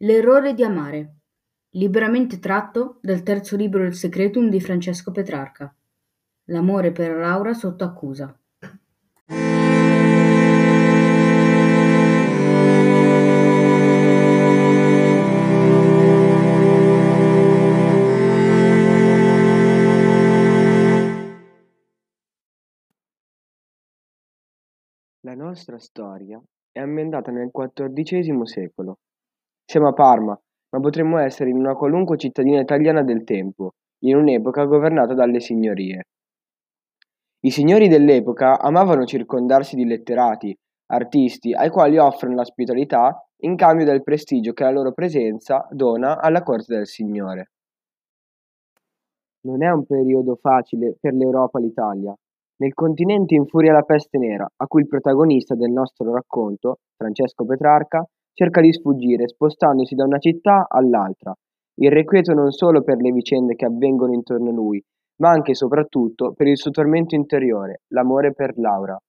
L'errore di amare, liberamente tratto dal terzo libro del Secretum di Francesco Petrarca. L'amore per Laura sotto accusa. La nostra storia è ambientata nel XIV secolo. Siamo a Parma, ma potremmo essere in una qualunque cittadina italiana del tempo, in un'epoca governata dalle signorie. I signori dell'epoca amavano circondarsi di letterati, artisti, ai quali offrono l'ospitalità in cambio del prestigio che la loro presenza dona alla corte del Signore. Non è un periodo facile per l'Europa l'Italia. Nel continente infuria la peste nera, a cui il protagonista del nostro racconto, Francesco Petrarca, cerca di sfuggire spostandosi da una città all'altra, irrequieto non solo per le vicende che avvengono intorno a lui, ma anche e soprattutto per il suo tormento interiore, l'amore per Laura.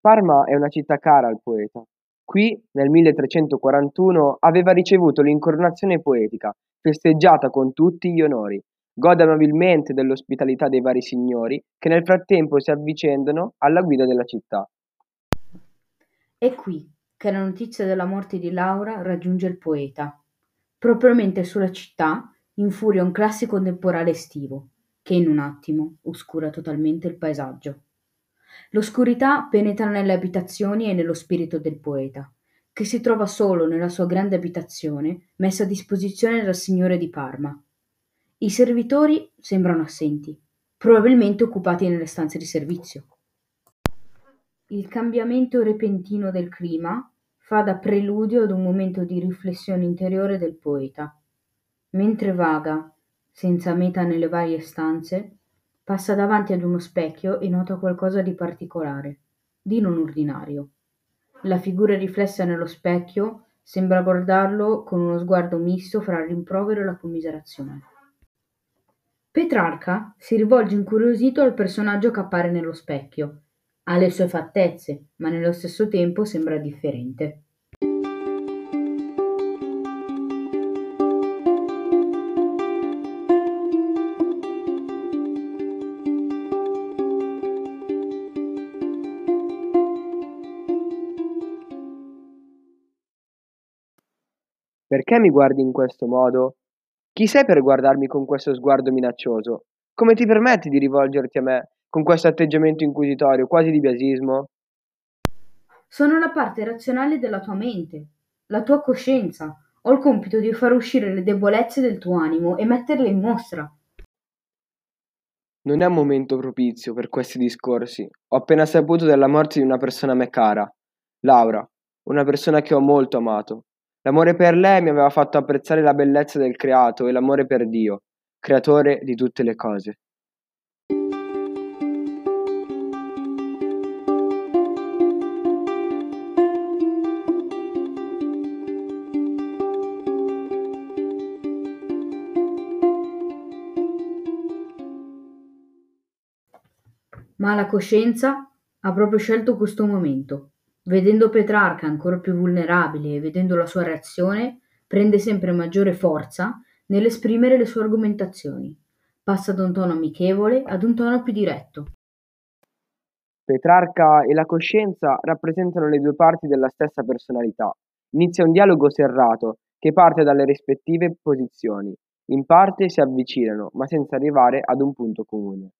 Parma è una città cara al poeta. Qui, nel 1341, aveva ricevuto l'incoronazione poetica, festeggiata con tutti gli onori. Gode amabilmente dell'ospitalità dei vari signori che nel frattempo si avvicendano alla guida della città. È qui che la notizia della morte di Laura raggiunge il poeta. Propriamente sulla città infuria un classico temporale estivo, che in un attimo oscura totalmente il paesaggio. L'oscurità penetra nelle abitazioni e nello spirito del poeta, che si trova solo nella sua grande abitazione messa a disposizione dal signore di Parma. I servitori sembrano assenti, probabilmente occupati nelle stanze di servizio. Il cambiamento repentino del clima fa da preludio ad un momento di riflessione interiore del poeta. Mentre vaga, senza meta nelle varie stanze, passa davanti ad uno specchio e nota qualcosa di particolare, di non ordinario. La figura riflessa nello specchio sembra guardarlo con uno sguardo misto fra il rimprovero e la commiserazione. Petrarca si rivolge incuriosito al personaggio che appare nello specchio ha le sue fattezze, ma nello stesso tempo sembra differente. Perché mi guardi in questo modo? Chi sei per guardarmi con questo sguardo minaccioso? Come ti permetti di rivolgerti a me con questo atteggiamento inquisitorio, quasi di biasismo? Sono la parte razionale della tua mente, la tua coscienza. Ho il compito di far uscire le debolezze del tuo animo e metterle in mostra. Non è un momento propizio per questi discorsi. Ho appena saputo della morte di una persona a me cara, Laura, una persona che ho molto amato. L'amore per lei mi aveva fatto apprezzare la bellezza del creato e l'amore per Dio, creatore di tutte le cose. Ma la coscienza ha proprio scelto questo momento. Vedendo Petrarca ancora più vulnerabile e vedendo la sua reazione, prende sempre maggiore forza nell'esprimere le sue argomentazioni. Passa da un tono amichevole ad un tono più diretto. Petrarca e la coscienza rappresentano le due parti della stessa personalità. Inizia un dialogo serrato che parte dalle rispettive posizioni. In parte si avvicinano, ma senza arrivare ad un punto comune.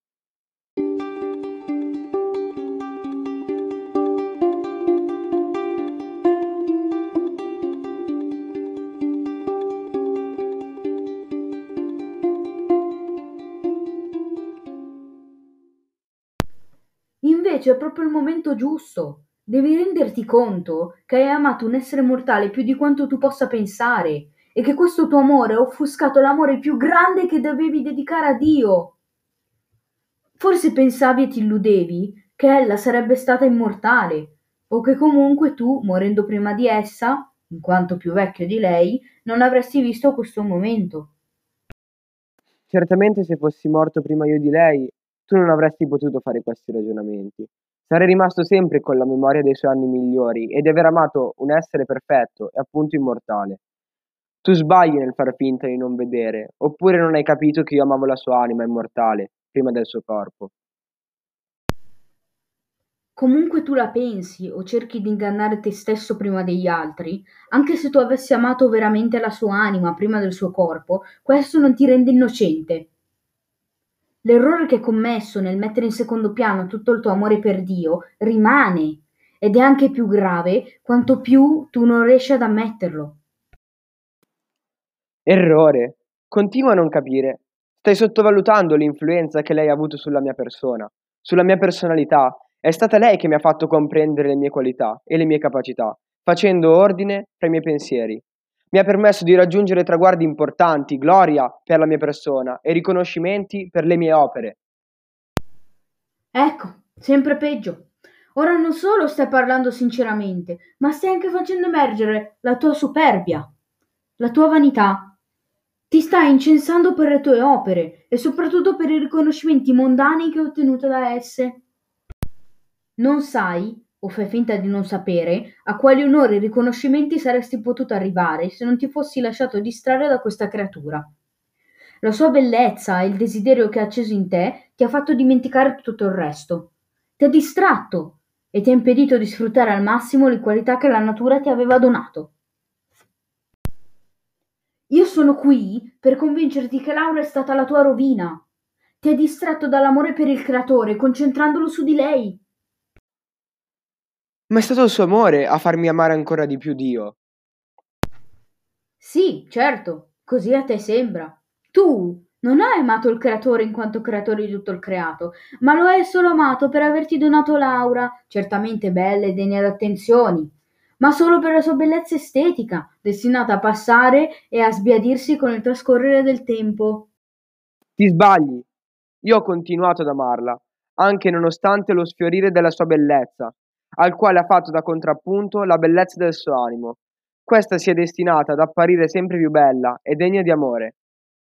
Invece è proprio il momento giusto. Devi renderti conto che hai amato un essere mortale più di quanto tu possa pensare e che questo tuo amore ha offuscato l'amore più grande che dovevi dedicare a Dio. Forse pensavi e ti illudevi che ella sarebbe stata immortale o che comunque tu, morendo prima di essa, in quanto più vecchio di lei, non avresti visto questo momento. Certamente se fossi morto prima io di lei, tu non avresti potuto fare questi ragionamenti. Sarei rimasto sempre con la memoria dei suoi anni migliori e di aver amato un essere perfetto e appunto immortale. Tu sbagli nel far finta di non vedere, oppure non hai capito che io amavo la sua anima immortale prima del suo corpo. Comunque tu la pensi o cerchi di ingannare te stesso prima degli altri, anche se tu avessi amato veramente la sua anima prima del suo corpo, questo non ti rende innocente. L'errore che hai commesso nel mettere in secondo piano tutto il tuo amore per Dio rimane ed è anche più grave quanto più tu non riesci ad ammetterlo. Errore. Continua a non capire. Stai sottovalutando l'influenza che lei ha avuto sulla mia persona, sulla mia personalità è stata lei che mi ha fatto comprendere le mie qualità e le mie capacità, facendo ordine tra i miei pensieri. Mi ha permesso di raggiungere traguardi importanti, gloria per la mia persona e riconoscimenti per le mie opere. Ecco, sempre peggio. Ora non solo stai parlando sinceramente, ma stai anche facendo emergere la tua superbia, la tua vanità. Ti stai incensando per le tue opere e soprattutto per i riconoscimenti mondani che hai ottenuto da esse. Non sai, o fai finta di non sapere, a quali onori e riconoscimenti saresti potuto arrivare se non ti fossi lasciato distrarre da questa creatura. La sua bellezza e il desiderio che ha acceso in te ti ha fatto dimenticare tutto il resto. Ti ha distratto e ti ha impedito di sfruttare al massimo le qualità che la natura ti aveva donato. Io sono qui per convincerti che Laura è stata la tua rovina. Ti ha distratto dall'amore per il creatore, concentrandolo su di lei. Ma è stato il suo amore a farmi amare ancora di più Dio. Sì, certo, così a te sembra. Tu non hai amato il creatore in quanto creatore di tutto il creato, ma lo hai solo amato per averti donato Laura, certamente bella e degna d'attenzioni, ma solo per la sua bellezza estetica, destinata a passare e a sbiadirsi con il trascorrere del tempo. Ti sbagli. Io ho continuato ad amarla, anche nonostante lo sfiorire della sua bellezza, al quale ha fatto da contrappunto la bellezza del suo animo. Questa si è destinata ad apparire sempre più bella e degna di amore.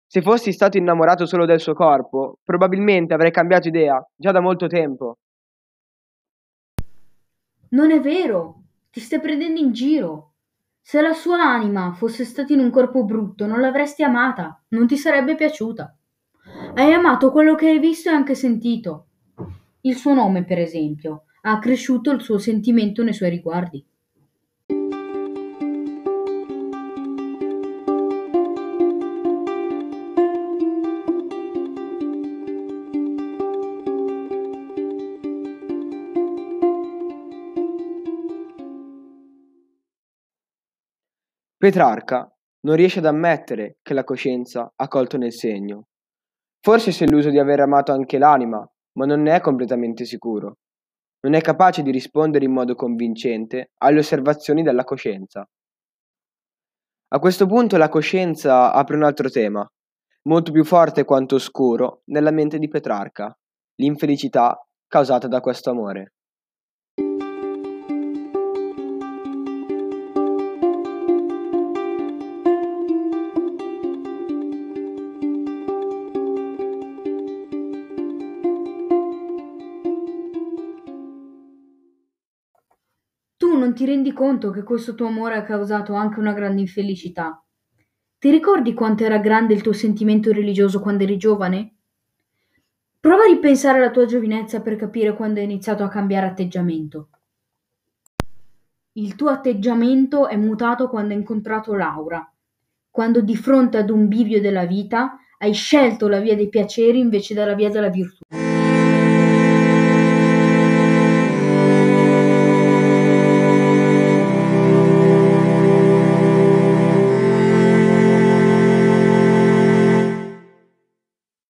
Se fossi stato innamorato solo del suo corpo, probabilmente avrei cambiato idea già da molto tempo. Non è vero, ti stai prendendo in giro. Se la sua anima fosse stata in un corpo brutto, non l'avresti amata, non ti sarebbe piaciuta. Hai amato quello che hai visto e anche sentito. Il suo nome, per esempio ha accresciuto il suo sentimento nei suoi riguardi. Petrarca non riesce ad ammettere che la coscienza ha colto nel segno. Forse si è illuso di aver amato anche l'anima, ma non ne è completamente sicuro non è capace di rispondere in modo convincente alle osservazioni della coscienza. A questo punto la coscienza apre un altro tema, molto più forte quanto oscuro nella mente di Petrarca, l'infelicità causata da questo amore. Non ti rendi conto che questo tuo amore ha causato anche una grande infelicità. Ti ricordi quanto era grande il tuo sentimento religioso quando eri giovane? Prova a ripensare alla tua giovinezza per capire quando hai iniziato a cambiare atteggiamento. Il tuo atteggiamento è mutato quando hai incontrato Laura, quando di fronte ad un bivio della vita hai scelto la via dei piaceri invece della via della virtù.